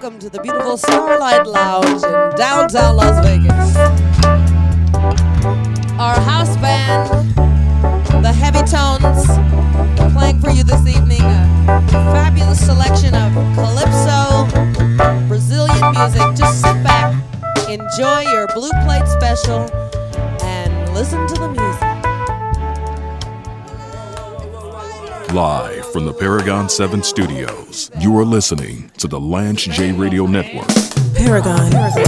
welcome to the beautiful Starlight Lounge in downtown Las Vegas. Our house band, the Heavy Tones, playing for you this evening a fabulous selection of calypso, Brazilian music. Just sit back, enjoy your blue plate special, and listen to the music. Live from the Paragon 7 studios, you are listening to the Lance J Radio Network. Paragon 7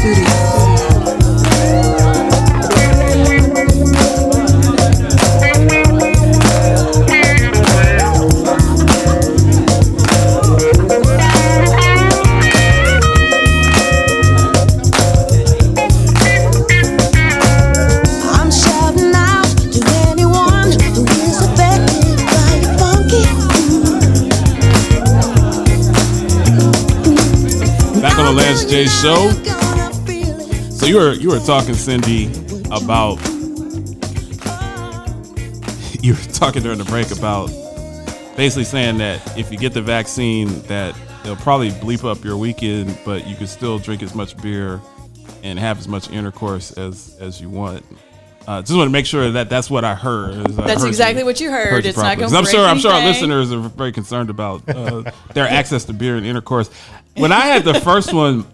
Studios. J show. So you were you were talking Cyndi about you were talking during the break about basically saying that if you get the vaccine that it'll probably bleep up your weekend, but you can still drink as much beer and have as much intercourse as as you want. Uh, just want to make sure that that's what I heard. is I That's heard exactly what you heard. you It's not gonna 'Cause I'm sure. I'm sure our listeners are very concerned about uh, their access to beer and intercourse. When I had the first one,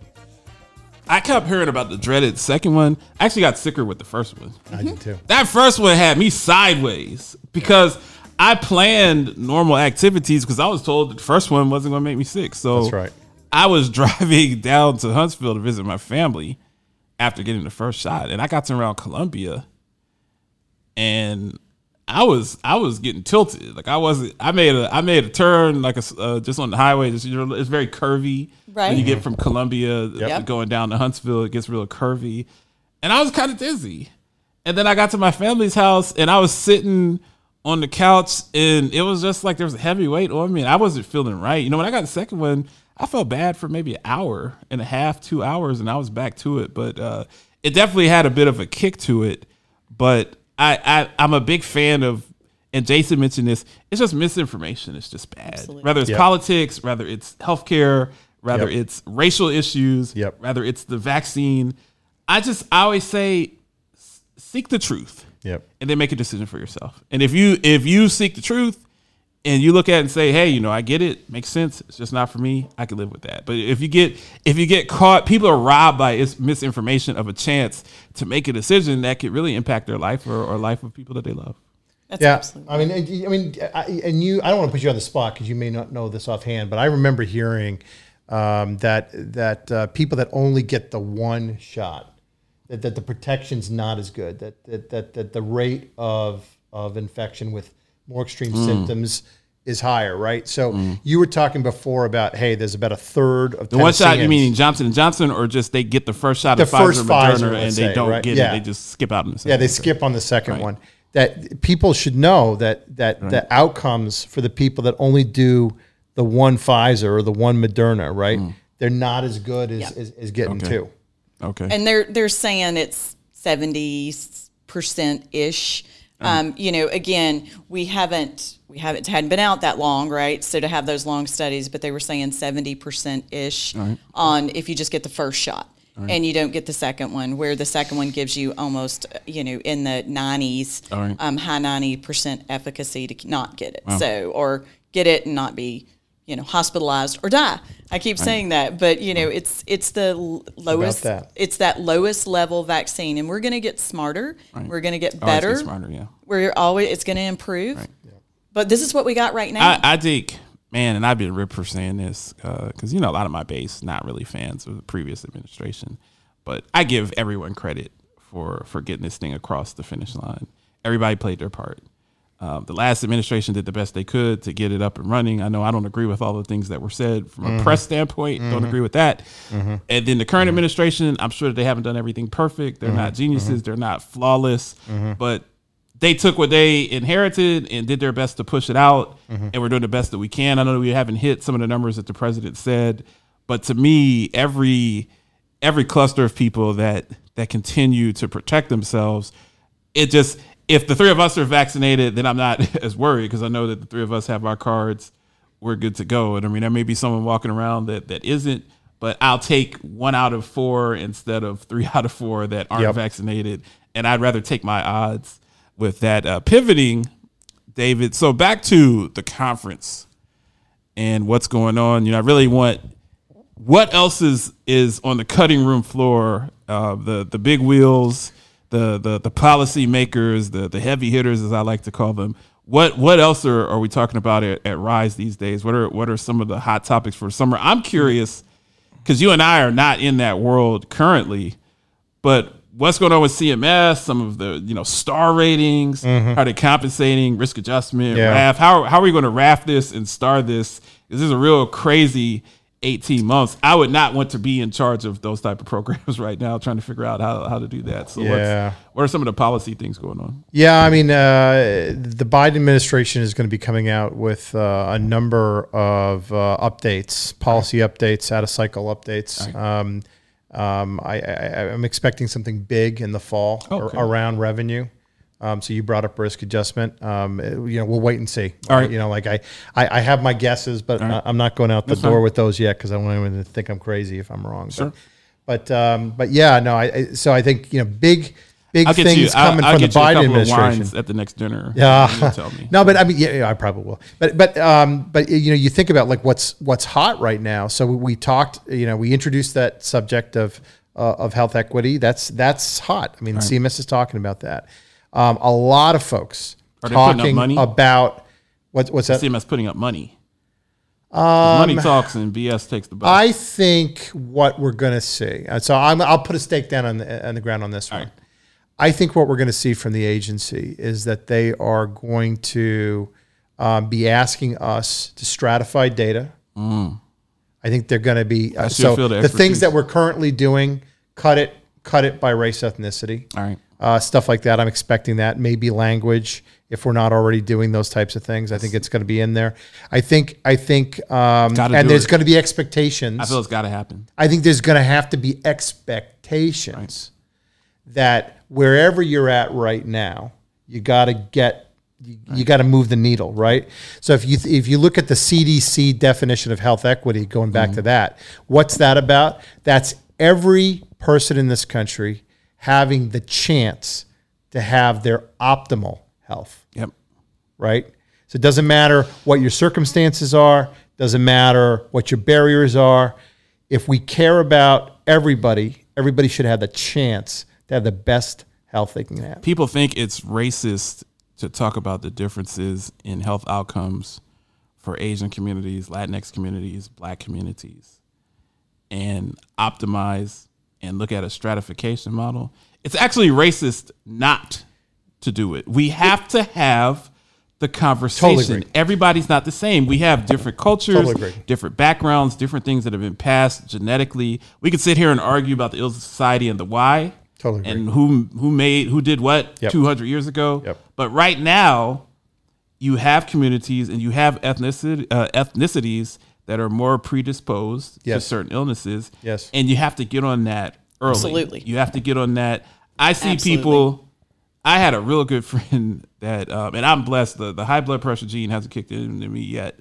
I kept hearing about the dreaded second one. I actually got sicker with the first one. I did too. That first one had me sideways because I planned normal activities because I was told that the first one wasn't going to make me sick. So That's right. I was driving down to Huntsville to visit my family after getting the first shot, and I got to around Columbia, and I was I was getting tilted. Like I wasn't. I made a I made a turn like a s- uh, just on the highway. Just, you know, it's very curvy. Right. When you get from Columbia Yep. going down to Huntsville, it gets real curvy, and I was kind of dizzy. And then I got to my family's house, and I was sitting on the couch, and it was just like there was a heavy weight on me, and I wasn't feeling right. You know, when I got the second one, I felt bad for maybe an hour and a half, two hours, and I was back to it. But uh, it definitely had a bit of a kick to it. But I, I I'm a big fan of, and Jason mentioned this. It's just misinformation. It's just bad. Absolutely. Whether it's Yep. politics, whether it's healthcare, whether Yep. it's racial issues, Yep. whether it's the vaccine. I just I always say seek the truth Yep. and then make a decision for yourself. And if you if you seek the truth and you look at it and say, "Hey, you know, I get it, makes sense. It's just not for me. I can live with that." But if you get if you get caught, people are robbed by is- misinformation of a chance to make a decision that could really impact their life or, or life of people that they love. That's Yeah, absolutely. I mean, I I mean, I, and you. I don't want to put you on the spot because you may not know this offhand, but I remember hearing um, that that uh, people that only get the one shot, that, that the protection's not as good. That that that, that the rate of of infection with more extreme Mm. symptoms is higher, right? So you were talking before about hey, there's about a third of The one shot you mean Johnson and Johnson, or just they get the first shot The of Pfizer, first and Pfizer, Moderna, let's and they say, don't right? get Yeah. it. They just skip out in the second. Yeah, they skip on the second Right. one. That people should know that that the outcomes for the people that only do the one Pfizer or the one Moderna, right? They're not as good as, Yeah. as, as getting Mm. Okay. two. Okay. and they're they're saying it's seventy percent ish. Uh-huh. Um, you know, again, we haven't we haven't hadn't been out that long, right? So to have those long studies, but they were saying seventy percent ish on if you just get the first shot. And you don't get the second one, where the second one gives you almost, you know, in the 90s, All right. um, high 90% efficacy to not get it. So, or get it and not be, you know, hospitalized or die. I keep saying that, but you know, it's it's the lowest that. it's that lowest level vaccine and we're going to get smarter. We're going to get Always get better. smarter, yeah. We're always it's going to improve. But this is what we got right now. I, I think, man, and I've been ripped for saying this uh, because you know a lot of my base not really fans of the previous administration, but I give everyone credit for for getting this thing across the finish line. Everybody played their part. Um, the last administration did the best they could to get it up and running. I know I don't agree with all the things that were said from a mm-hmm. press standpoint. Don't mm-hmm. agree with that. Mm-hmm. And then the current administration, I'm sure that they haven't done everything perfect. They're not geniuses. They're not flawless. But they took what they inherited and did their best to push it out, and we're doing the best that we can. I know we haven't hit some of the numbers that the president said, but to me, every every cluster of people that that continue to protect themselves, it just if the three of us are vaccinated, then I'm not as worried because I know that the three of us have our cards we're good to go. And I mean, there may be someone walking around that that isn't, but I'll take one out of four instead of three out of four that aren't Yep. vaccinated, and I'd rather take my odds with that. Uh, pivoting, David. So back to the conference and what's going on. You know, I really want what else is is on the cutting room floor. Uh, the the big wheels, the the the policy makers, the the heavy hitters, as I like to call them. What what else are, are we talking about at, at Rise these days? What are what are some of the hot topics for summer? I'm curious because you and I are not in that world currently, but what's going on with CMS? Some of the you know star ratings, mm-hmm. are they compensating risk adjustment, Yeah. RAF? How how are we going to RAF this and star this? This is a real crazy 18 months. I would not want to be in charge of those type of programs right now, trying to figure out how, how to do that. So Yeah. what are some of the policy things going on? Yeah, I mean, uh, the Biden administration is going to be coming out with uh, a number of uh, updates, policy updates, out of cycle updates. Um, um, I, I, I'm expecting something big in the fall Okay. around revenue. Um, so you brought up risk adjustment. Um, you know, we'll wait and see. All right. You know, like I, I, I have my guesses, but I- I'm not going out the That's door fine. with those yet because I don't want anyone to think I'm crazy if I'm wrong. But, but, um, but yeah, no. I, I so I think you know, big, big I'll things you. I'll, coming I'll from the get you a Biden administration. at the next dinner. Yeah. Me. no, but I mean, yeah, yeah, I probably will. But but um, but you know, you think about like what's what's hot right now. So we, we talked, you know, we introduced that subject of uh, of health equity. That's that's hot. I mean, CMS is talking about that. Um, a lot of folks Are they putting up talking about what, what's that? CMS putting up money. money talks and BS takes the bus. Um, I think what we're going to see. uh, So I'm, I'll put a stake down on the, on the ground on this one. right. I think what we're going to see from the agency is that they are going to um, be asking us to stratify data. I think they're going to be uh, so the things that we're currently doing, cut it, cut it by race, ethnicity All right. Uh, stuff like that. I'm expecting that. Maybe language, if we're not already doing those types of things. I think it's going to be in there. I think. I think. Um, and there's it. going to be expectations. I feel it's got to happen. I think there's going to have to be expectations that wherever you're at right now, you got to get. You, you got to move the needle, right? So if you if you look at the CDC definition of health equity, going back to that, what's that about? That's every person in this country having the chance to have their optimal health Yep. right? So it doesn't matter what your circumstances are, doesn't matter what your barriers are. If we care about everybody, everybody should have the chance to have the best health they can have. people think it's racist to talk about the differences in health outcomes for Asian communities, Latinx communities, black communities, and optimize and look at a stratification model. It's actually racist not to do it. We have to have the conversation. agree. Everybody's not the same. We have different cultures, Totally different backgrounds, different things that have been passed genetically. We could sit here and argue about the ill society and the why. Totally. And who who made who did what Yep. 200 years ago. Yep. But right now, you have communities and you have ethnicity, uh, ethnicities that are more predisposed Yes. to certain illnesses. Yes. And you have to get on that early. Absolutely. You have to get on that. I see Absolutely. people. I had a real good friend that, um, and I'm blessed. The, the high blood pressure gene hasn't kicked into me yet.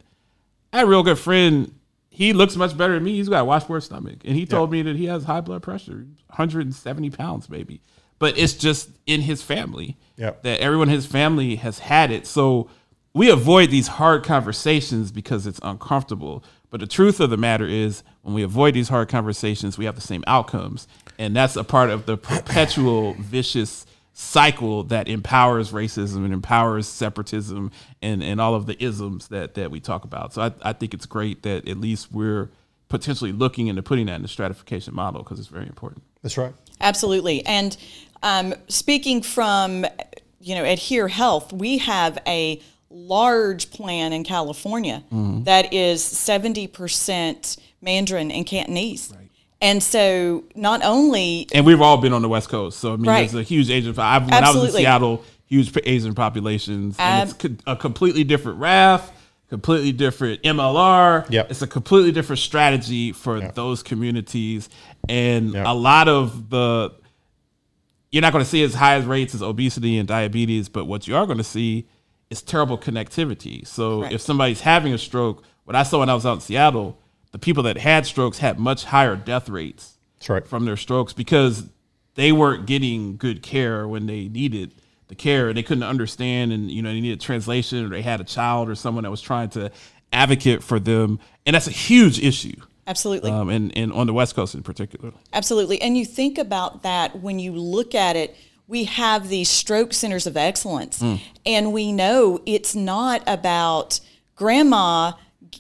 I had a real good friend. He looks much better than me. He's got a washboard stomach, and he told me that he has high blood pressure, 170 pounds maybe. But it's just in his family Yep. that everyone in his family has had it. So we avoid these hard conversations because it's uncomfortable. But the truth of the matter is, when we avoid these hard conversations, we have the same outcomes, and that's a part of the perpetual vicious cycle that empowers racism and empowers separatism and, and all of the isms that, that we talk about. So I, I think it's great that at least we're potentially looking into putting that in the stratification model because it's very important. That's right. Absolutely. And um, speaking from, you know, Adhere Health, we have a large plan in California mm-hmm. that is 70% Mandarin and Cantonese. And so not only And we've all been on the West Coast, so I mean, Right. there's a huge Asian. I, when I was in Seattle, huge Asian populations, and it's co- a completely different RAF, completely different MLR. Yep. It's a completely different strategy for those communities, and Yep. a lot of the you're not going to see as high as rates as obesity and diabetes, but what you are going to see it's terrible connectivity. So Correct. if somebody's having a stroke, what I saw when I was out in Seattle, the people that had strokes had much higher death rates right. from their strokes because they weren't getting good care when they needed the care and they couldn't understand and you know they needed translation or they had a child or someone that was trying to advocate for them and that's a huge issue Absolutely. um, and, and on the west coast in particular Absolutely. And you think about that when you look at it, we have these stroke centers of excellence, hmm. and we know it's not about grandma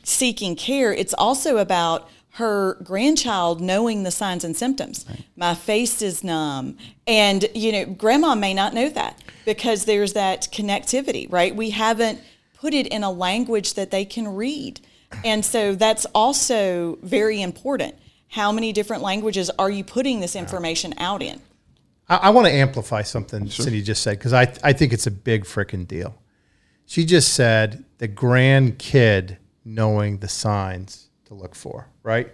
seeking care, it's also about her grandchild knowing the signs and symptoms. My face is numb. And, you know, grandma may not know that because there's that connectivity, right? We haven't put it in a language that they can read. And so that's also very important. How many different languages are you putting this information out in? I, I want to amplify something Cyndi just said because I, I think it's a big freaking deal. She just said the grandkid knowing the signs to look for, right?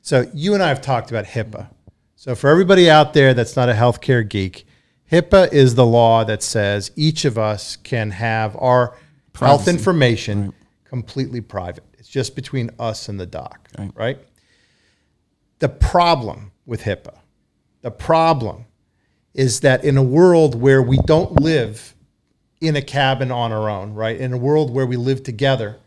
So you and I have talked about HIPAA. So for everybody out there that's not a healthcare geek, HIPAA is the law that says each of us can have our health Privacy. information completely private. It's just between us and the doc, Right. right? The problem with HIPAA, the problem is that in a world where we don't live in a cabin on our own, right? In a world where we live together.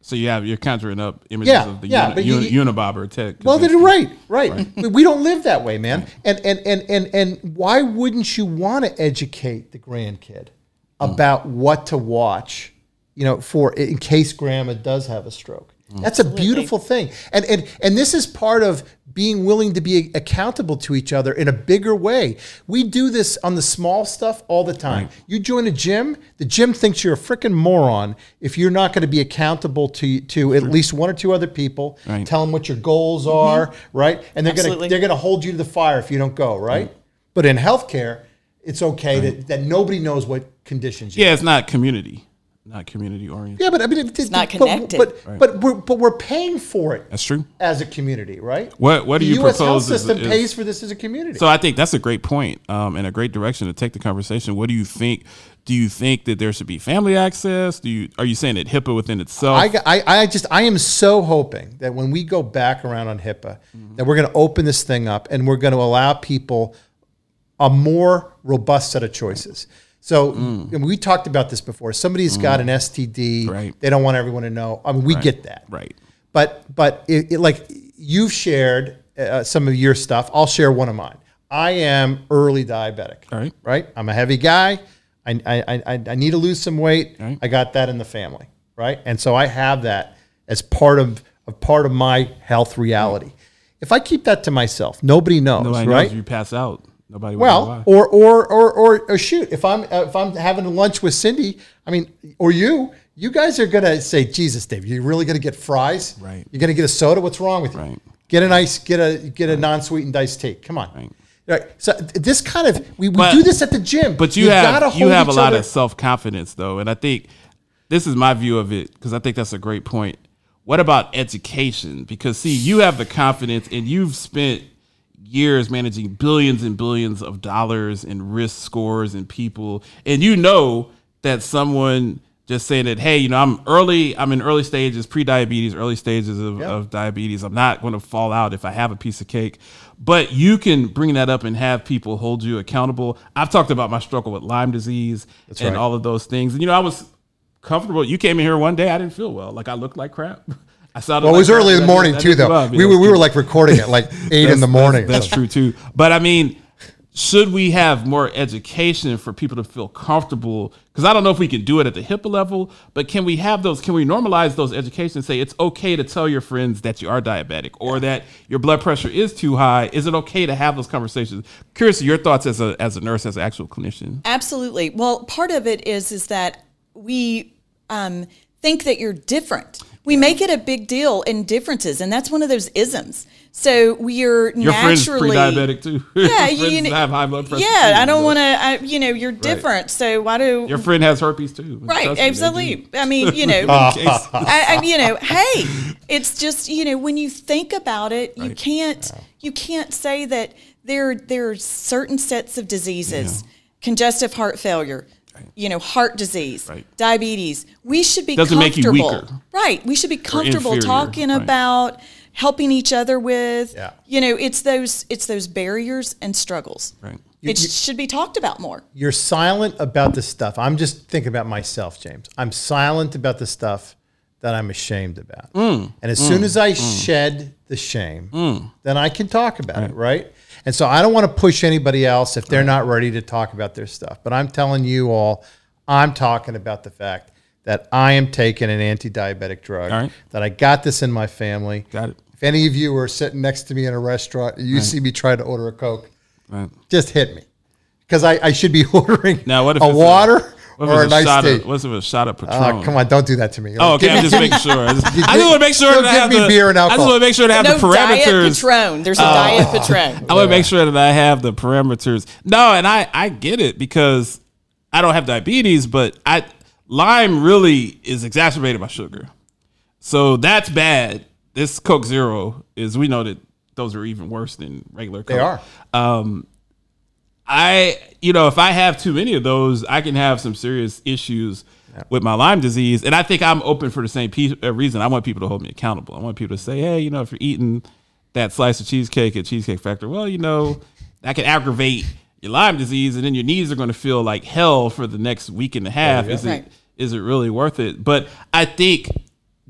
so you have you're conjuring up images Yeah, of the yeah, uni, you- uni, Ted Well, then Kaczynski. right, right. We- We don't live that way, man. And and and and and why wouldn't you want to educate the grandkid hmm. about what to watch? You know, for in case grandma does have a stroke. Mm. That's a beautiful thing. And and and this is part of being willing to be accountable to each other in a bigger way. We do this on the small stuff all the time. You join a gym, the gym thinks you're a freaking moron if you're not going to be accountable to to at least one or two other people. Right. Tell them what your goals are, mm-hmm. right? And they're going to they're going to hold you to the fire if you don't go, right? But in healthcare, it's okay that, that nobody knows what conditions you yeah it's not community not community oriented yeah, but I mean, it's not but, connected. But but, we're but we're paying for it that's true as a community, right? What- what do the you U.S. propose health system is- pays for this as a community. So I think that's a great point, um, and a great direction to take the conversation. What do you think? Do you think that there should be family access? Do you are you saying that HIPAA within itself? I, I, I just I am so hoping that when we go back around on HIPAA, that we're going to open this thing up and we're going to allow people a more robust set of choices. So mm. and we talked about this before. Somebody's mm. got an STD, Right. they don't want everyone to know. I mean, we get that, right. But but it, it, like you've shared uh, some of your stuff, I'll share one of mine. I am early diabetic. All right. Right. I'm a heavy guy. I I, I, I need to lose some weight. Right. I got that in the family. Right. And so I have that as part of, of part of my health reality. Mm. If I keep that to myself, nobody knows. Nobody right. knows you pass out. Nobody will know Well, why. or, or or or or shoot, if I'm uh, if I'm having lunch with Cyndi, I mean, or you, you guys are gonna say, Jesus, Dave, you're really gonna get fries? Right. You're gonna get a soda? What's wrong with you? Right. Get a nice, get a get a non-sweetened iced tea. Come on. Right. Right. So this kind of we, we But- do this at the gym. But you gotta have you have a lot other- of self confidence though, and I think this is my view of it because I think that's a great point. What about education? Because see, you have the confidence, and you've spent years managing billions and billions of dollars in risk scores and people, and you know that someone just saying that, hey, you know, I'm early, I'm in early stages, pre-diabetes, early stages of, Yeah. of diabetes. I'm not going to fall out if I have a piece of cake. But you can bring that up and have people hold you accountable. I've talked about my struggle with Lyme disease and right. all of those things. And you know, I was comfortable. You came in here one day, I didn't feel well. Like I looked like crap. I sounded Well, it like was early in the morning didn't- too, though. bother. We That were we were like recording at like eight in the morning. That's, that's true too. But I mean, should we have more education for people to feel comfortable? Because I don't know if we can do it at the HIPAA level, but can we have those? Can we normalize those education? and Say it's okay to tell your friends that you are diabetic or that your blood pressure is too high. Is it okay to have those conversations? Curious your thoughts as a as a nurse, as an actual clinician. Absolutely. Well, part of it is is that we um, think that you're different. We make it a big deal in differences, and that's one of those isms. So we're Your friends naturally pre-diabetic too. Yeah, your friends you know, have high blood pressure. Yeah, too, I don't want to. You know, you're different. So why do Your friend has herpes too. Right, Trust me, absolutely. I mean, you know, I, I, you know, hey, it's just you know when you think about it, you can't you can't say that there there are certain sets of diseases, congestive heart failure, you know, heart disease, Right. diabetes. We should be Doesn't make you comfortable. weaker. Right. We should be comfortable inferior, talking right. about helping each other with Yeah. you know, it's those it's those barriers and struggles. Right. It you- should be talked about more. You're silent about the stuff. I'm just thinking about myself, James. I'm silent about the stuff that I'm ashamed about. Mm. And as soon mm. as I mm. shed the shame, mm. then I can talk about it, right? And so I don't want to push anybody else if they're not ready to talk about their stuff. But I'm telling you all, I'm talking about the fact that I am taking an anti-diabetic drug. Right. That I got this in my family. Got it. If any of you are sitting next to me in a restaurant, you see me try to order a Coke, Right. just hit me. Because I, I should be ordering Now, what if a water What if or a a nice shot tea. of, what's if it's a shot of Patron? Oh, come on, don't do that to me. Oh, okay. Give I'm me- just making sure. I just, just give- want to make sure don't that I give have me the. beer and alcohol. I just alcohol. want to make sure that I have No the diet parameters. Patron. There's a Oh. diet Patron. I want to make sure that I have the parameters. No, and I I get it because I don't have diabetes, but I Lyme really is exacerbated by sugar, so that's bad. This Coke Zero is we know that those are even worse than regular. Coke. They are. Um, I, you know, if I have too many of those, I can have some serious issues with my Lyme disease. And I think I'm open for the same piece, uh, reason. I want people to hold me accountable. I want people to say, hey, you know, if you're eating that slice of cheesecake at Cheesecake Factory, well, you know, that can aggravate your Lyme disease, and then your knees are going to feel like hell for the next week and a half. Is Right. it is it really worth it? But I think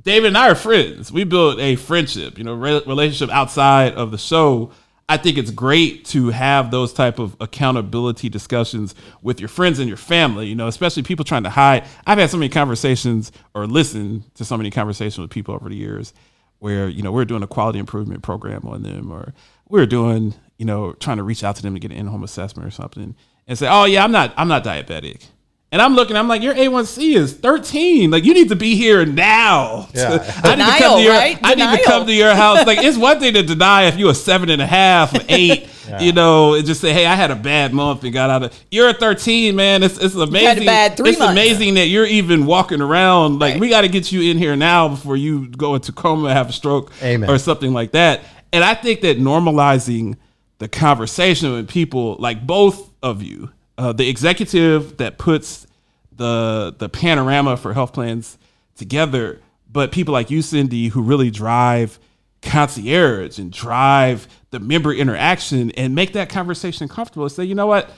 David and I are friends. We built a friendship, you know, re- relationship outside of the show. I think it's great to have those type of accountability discussions with your friends and your family, you know, especially people trying to hide. I've had so many conversations or listened to so many conversations with people over the years where, you know, we're doing a quality improvement program on them or we're doing, you know, trying to reach out to them to get an in-home assessment or something and say, "Oh yeah, I'm not I'm not diabetic." And I'm looking, I'm like, your A1C is 13. Like, you need to be here now. Yeah. I need to come Denial, to your, right? I need to come to your house. Like, it's one thing to deny if you're a seven and a half, an eight, you know, and just say, hey, I had a bad month and got out of. You're a 13, man. It's it's amazing. bad three it's months. amazing that you're even walking around. Like, Right. we got to get you in here now before you go into coma, have a stroke, Amen. or something like that. And I think that normalizing the conversation with people, like both of you, uh, the executive that puts the the panorama for health plans together, but people like you, Cyndi, who really drive concierge and drive the member interaction and make that conversation comfortable and say, you know what,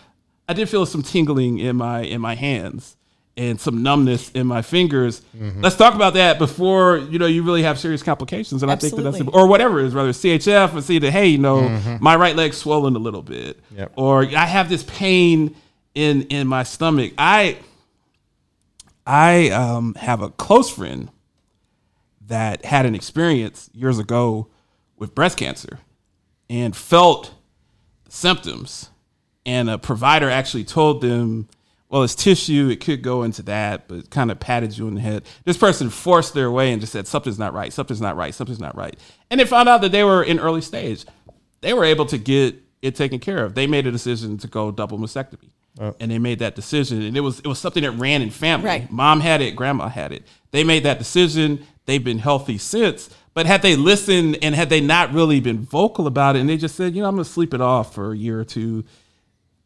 I did feel some tingling in my in my hands and some numbness in my fingers. Let's talk about that before you know you really have serious complications. And I think that that's or whatever it is, whether it's CHF and see that hey, you know, my right leg's swollen a little bit, Yep. or I have this pain in in my stomach. I I um, have a close friend that had an experience years ago with breast cancer and felt symptoms. And a provider actually told them, well, it's tissue, it could go into that, but kind of patted you in the head. This person forced their way and just said, something's not right, something's not right, something's not right. And they found out that they were in early stage. They were able to get it taken care of. They made a decision to go double mastectomy. And they made that decision. And it was it was something that ran in family. Right. Mom had it, grandma had it. They made that decision. They've been healthy since. But had they listened and had they not really been vocal about it and they just said, you know, I'm gonna sleep it off for a year or two,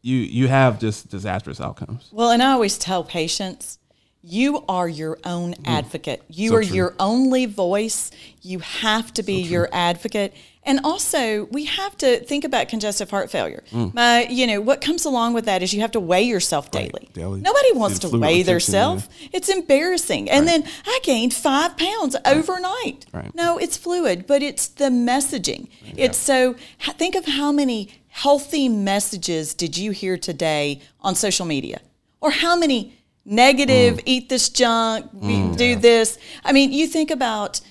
you you have just disastrous outcomes. Well, and I always tell patients, you are your own advocate. You Mm. So are true. your only voice. You have to be your advocate. And also, we have to think about congestive heart failure. Mm. My, you know, what comes along with that is you have to weigh yourself daily. daily. Nobody wants to weigh themselves. It's embarrassing. And then I gained five pounds overnight. Right. No, it's fluid, but it's the messaging. It's so, think of how many healthy messages did you hear today on social media? Or how many negative, eat this junk, we do this. I mean, you think about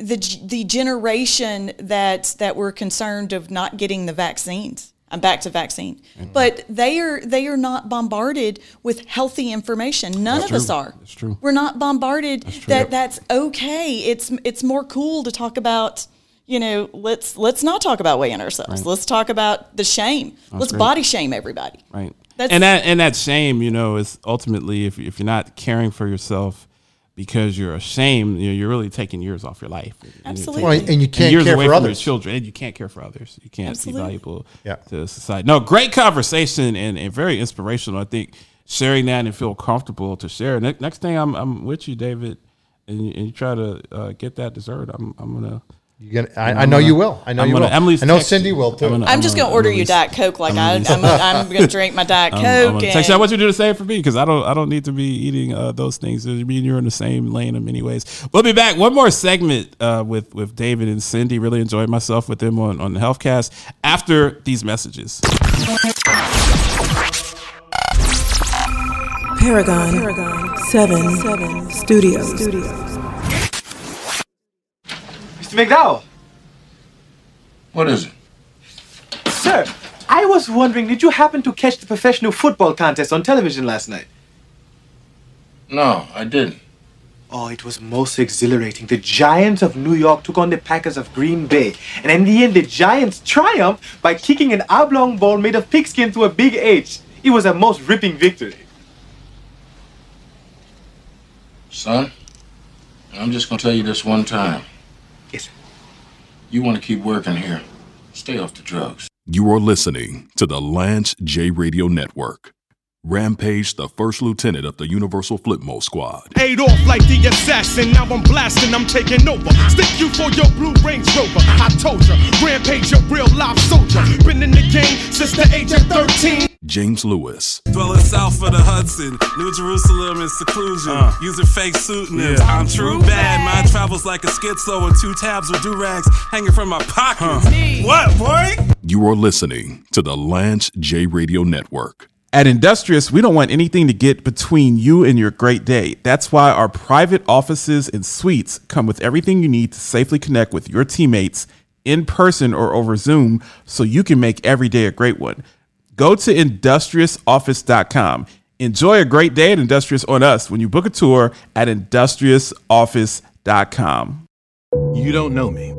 the, the generation that, that were concerned of not getting the vaccines. I'm back to vaccine, mm-hmm. but they are they are not bombarded with healthy information. None of us are. That's true. We're not bombarded that that's okay. It's it's more cool to talk about. You know, let's let's not talk about weighing ourselves. Let's talk about the shame. let's great. body shame everybody. Right. That's- and that and that shame, you know, is ultimately if if you're not caring for yourself because you're ashamed, you know, you're really taking years off your life. And you're Absolutely. Well, and you can't years care away for from your others. children, and you can't care for others. You can't Absolutely. be valuable Yeah. to society. No, great conversation and, and very inspirational. I think sharing that and feel comfortable to share. Ne- next thing I'm I'm with you, David, and you, and you try to uh, get that dessert. I'm I'm gonna. You're gonna, I, I know you will. I know I'm you gonna- will. Emily's I know. Cyndi will too. I'm gonna- I'm just gonna gonna- order I'm you Diet Coke like I'm I, gonna- I'm, gonna- I'm gonna drink my Diet I'm- Coke. I'm gonna text you. I want you to do the same for me because I don't I don't need to be eating uh, those things. I mean, you're in the same lane in many ways. We'll be back. One more segment uh, with with David and Cyndi. Really enjoyed myself with them on on the Healthcast after these messages. Paragon, Paragon 7, 7 Studios. Mr. McDowell. What is it? Sir, I was wondering, did you happen to catch the professional football contest on television last night? No, I didn't. Oh, it was most exhilarating. The Giants of New York took on the Packers of Green Bay. And in the end, the Giants triumphed by kicking an oblong ball made of pigskin through a big H. It was a most ripping victory. Son, I'm just gonna tell you this one time. You wanna keep working here. Stay off the drugs. You are listening to the Lance J Radio Network. Rampage, the first lieutenant of the Universal Flipmode Squad. Paid off like the assassin. Now I'm blasting, I'm taking over. Stick you for your blue Range Rover. I told ya, Rampage, a real life soldier. Been in the game since the age of 13. James Lewis, Dwelling south of the Hudson, New Jerusalem in seclusion, uh. using fake pseudonyms. Yeah. I'm true bad, mine travels like a schizo and two tabs with do rags hanging from my pockets. What, boy? you are listening to the Lance J Radio Network. At Industrious, we don't want anything to get between you and your great day. That's why our private offices and suites come with everything you need to safely connect with your teammates in person or over Zoom so you can make every day a great one. Go to industriousoffice.com. Enjoy a great day at Industrious on us when you book a tour at industriousoffice.com. You don't know me.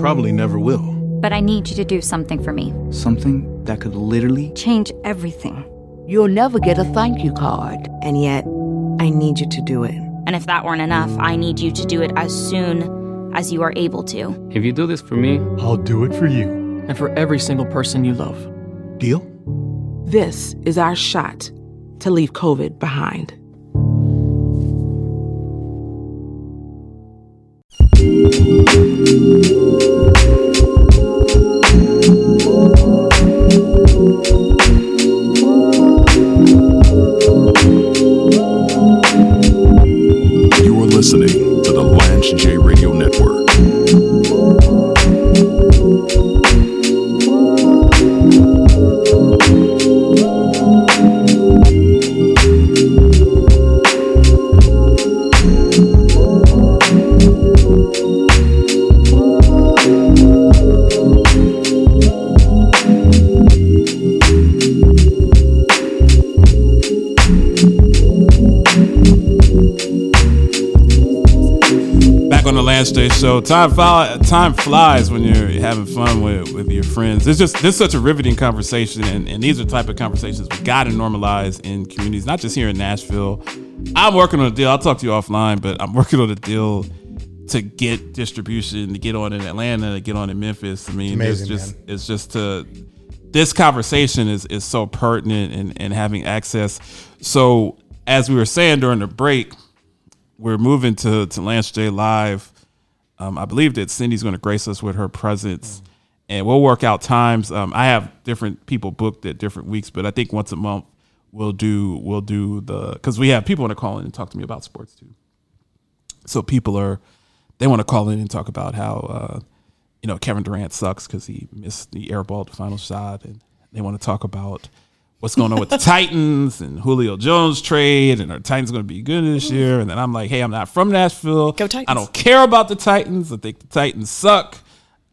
Probably never will. But I need you to do something for me. Something that could literally Change everything. You'll never get a thank you card. And yet, I need you to do it. And if that weren't enough, I need you to do it as soon as you are able to. If you do this for me I'll do it for you. and for every single person you love. Deal? This is our shot to leave COVID behind. J Day Show. Time fly, time flies when you're having fun with, with your friends. It's just this is such a riveting conversation, and, and these are the type of conversations we got to normalize in communities, not just here in Nashville. I'm working on a deal. I'll talk to you offline, but I'm working on a deal to get distribution, to get on in Atlanta, to get on in Memphis. I mean, It's it's amazing, just it's just to this conversation is is so pertinent and, and having access. So as we were saying during the break, we're moving to to Lance J Live. Um, I believe that Cyndi's going to grace us with her presence, and we'll work out times. Um, I have different people booked at different weeks, but I think once a month we'll do we'll do the because we have people want to call in and talk to me about sports too. So people are they want to call in and talk about how uh, you know Kevin Durant sucks because he missed the airball the final shot, and they want to talk about what's going on with the Titans and Julio Jones trade, and are Titans going to be good this year? And then I'm like, hey, I'm not from Nashville. Go Titans. I don't care about the Titans. I think the Titans suck.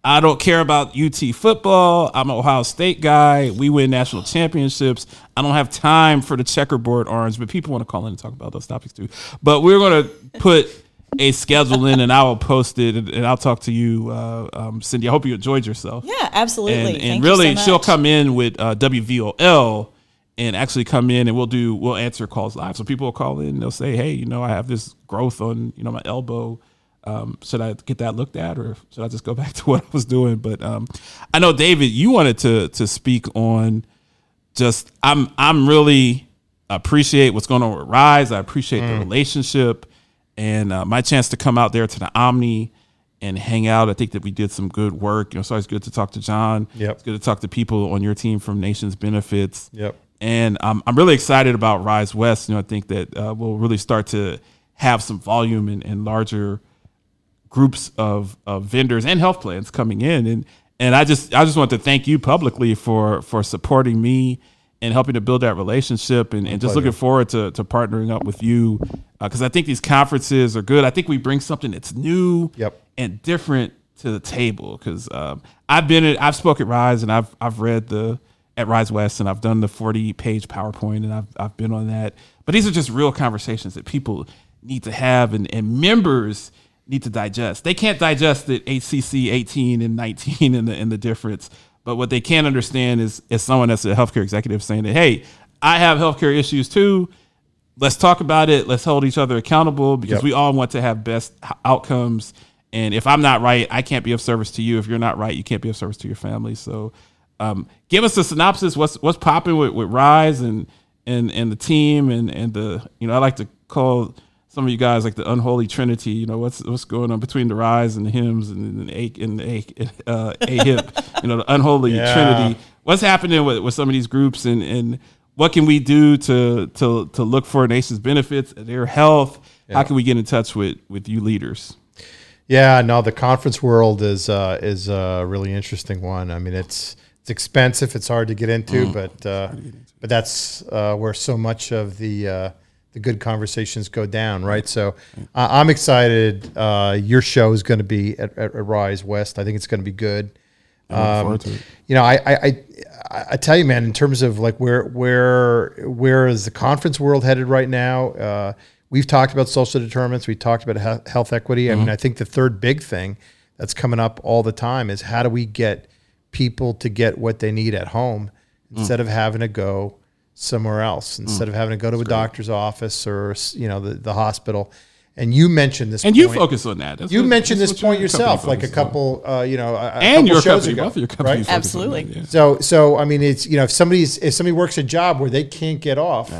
I don't care about UT football. I'm an Ohio State guy. We win national championships. I don't have time for the checkerboard orange, but people want to call in and talk about those topics too. But we're going to put a schedule in and I will post it and, and I'll talk to you, uh, um, Cyndi. I hope you enjoyed yourself. Yeah, absolutely. And, and really, so she'll come in with uh, WVOL and actually come in and we'll do we'll answer calls live. So people will call in and they'll say, "Hey, you know, I have this growth on you know my elbow. Um, should I get that looked at, or should I just go back to what I was doing?" But um, I know David, you wanted to to speak on just I'm I'm really appreciate what's going on with Rise. I appreciate Mm. the relationship and uh, my chance to come out there to the Omni and hang out. I think that we did some good work. You know, so it's always good to talk to John. Yep. It's good to talk to people on your team from Nations Benefits. Yep. And I'm I'm really excited about Rise West. You know, I think that uh, we'll really start to have some volume and, and larger groups of, of vendors and health plans coming in and and I just I just want to thank you publicly for for supporting me and helping to build that relationship and, and just looking forward to, to partnering up with you because I think these conferences are good. I think we bring something that's new Yep. and different to the table because um, I've been at, I've spoke at Rise and I've I've read the at Rise West and I've done the 40 page PowerPoint and I've I've been on that. But these are just real conversations that people need to have and, and members need to digest. They can't digest the HCC 18 and 19 and the and the difference. But what they can understand is is someone that's a healthcare executive saying that, hey, I have healthcare issues too. Let's talk about it. Let's hold each other accountable because Yep. we all want to have best outcomes. And if I'm not right, I can't be of service to you. If you're not right, you can't be of service to your family. So, um, give us a synopsis. What's what's popping with, with Rise and and and the team and and the you know I like to call some of you guys like the unholy trinity. You know what's what's going on between the Rise and the HIMSS and the A and the A uh, AHIP. You know the unholy Yeah. trinity. What's happening with, with some of these groups and and what can we do to to to look for nation's benefits, their health? How can we get in touch with with you leaders? Yeah, no, the conference world is uh, is a really interesting one. I mean, it's it's expensive. It's hard to get into, Mm. but uh, but that's uh, where so much of the uh, the good conversations go down, right? So I'm excited. Uh, your show is going to be at, at, Rise West. I think it's going to be good. I look forward to. You know, I, I I I tell you, man, in terms of like where where where is the conference world headed right now? Uh, we've talked about social determinants. We talked about health equity. I mean. I think the third big thing that's coming up all the time is how do we get people to get what they need at home Mm. instead of having to go somewhere else, instead of having to go to a doctor's office or you know the, the hospital. And you mentioned this, And you focus on that. That's you what- mentioned this point your yourself, like a couple, uh, you know, a, a And couple your shows company, ago, both your companies right? focus on that, Absolutely. yeah. So, so I mean, it's you know, if somebody's if somebody works a job where they can't get off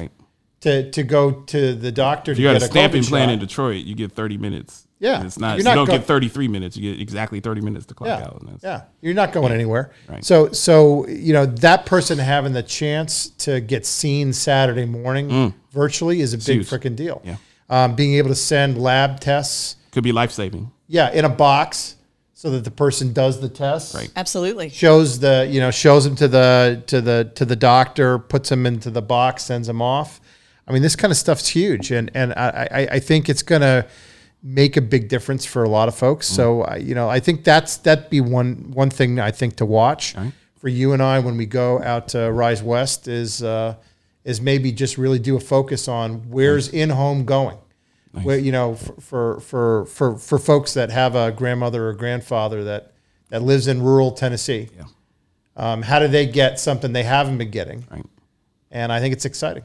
to to go to the doctor If to you got get a a stamping COVID plan shot, in Detroit, you get 30 minutes. Yeah. And it's not, You're you don't go- get 33 minutes. You get exactly 30 minutes to clock yeah, out. And that's- yeah, you're not going anywhere. Right. So, so you know, that person having the chance to get seen Saturday morning Mm. virtually is a big freaking deal. Yeah. Um, being able to send lab tests Could be life saving. Yeah, in a box so that the person does the test. Right. Absolutely. Shows the you know shows them to the to the to the doctor, puts them into the box, sends them off. I mean, this kind of stuff's huge, and and I I, I think it's gonna make a big difference for a lot of folks. So I you know I think that's that'd be one one thing I think to watch for you and I when we go out to Rise West is uh, is maybe just really do a focus on where's in home going where you know for, for for for for folks that have a grandmother or grandfather that that lives in rural Tennessee. Yeah. Um, how do they get something they haven't been getting? Right. And I think it's exciting.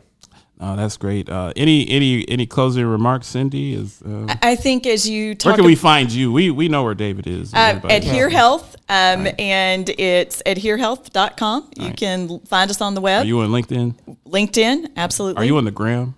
Oh, that's great. Uh, any any any closing remarks, Cyndi? Is uh, I think as you talk, where talk can we find you? We we know where David is. Uh, Everybody- Adhere Health, um, and it's adherehealth.com. You can find us on the web. Are you on LinkedIn? LinkedIn, absolutely. Are you on the gram?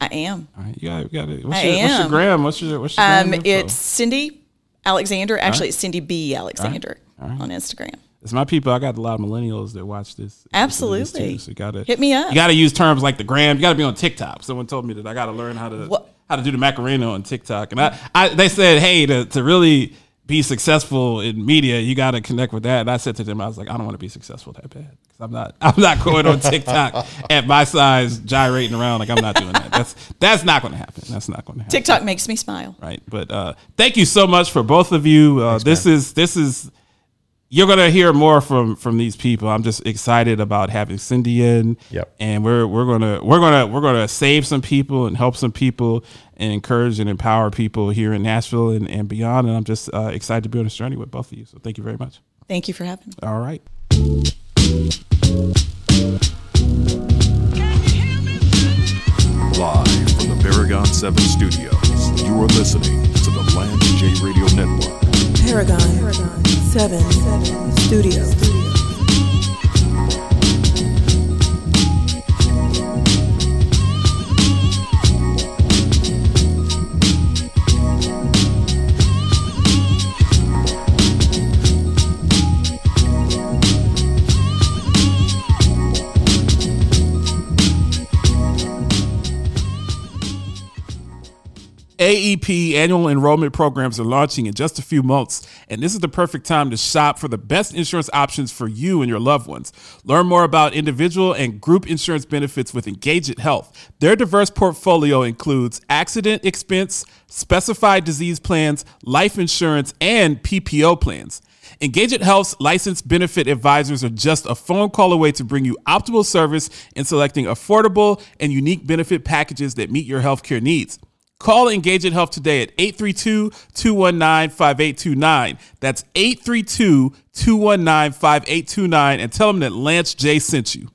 I am. All right, you got, you got it. What's I your, What's your gram? What's your what's your Um, gram it's Cyndi Alexander. Actually, right. it's Cyndi B. Alexander on Instagram. It's my people. I got a lot of millennials that watch this. Absolutely. too, so you gotta Hit me up. You got to use terms like the gram. You got to be on TikTok. Someone told me that I got to learn how to how to do the Macarena on TikTok, and I, I they said, hey, to to really be successful in media, you got to connect with that. And I said to them, I was like, I don't want to be successful that bad because I'm not. I'm not going on TikTok at my size, gyrating around like I'm not doing that. That's that's not going to happen. That's not going to happen TikTok makes me smile. right? But uh, thank you so much for both of you. Uh, this is this is you're gonna hear more from from these people. I'm just excited about having Cyndi in. Yep. And we're we're gonna we're gonna we're gonna save some people and help some people and encourage and empower people here in Nashville and, and beyond. And I'm just uh, excited to be on this journey with both of you. So thank you very much. Thank you for having me. All right. Live from the Paragon 7 studios, you are listening to the Lance J Radio Network. Paragon. Paragon 7 Studios. AEP annual enrollment programs are launching in just a few months, and this is the perfect time to shop for the best insurance options for you and your loved ones. Learn more about individual and group insurance benefits with Engage It Health. Their diverse portfolio includes accident expense, specified disease plans, life insurance, and PPO plans. Engage It Health's licensed benefit advisors are just a phone call away to bring you optimal service in selecting affordable and unique benefit packages that meet your healthcare needs. Call Engage It Health today at 832-219-5829. That's 832-219-5829 and tell them that Lance J sent you.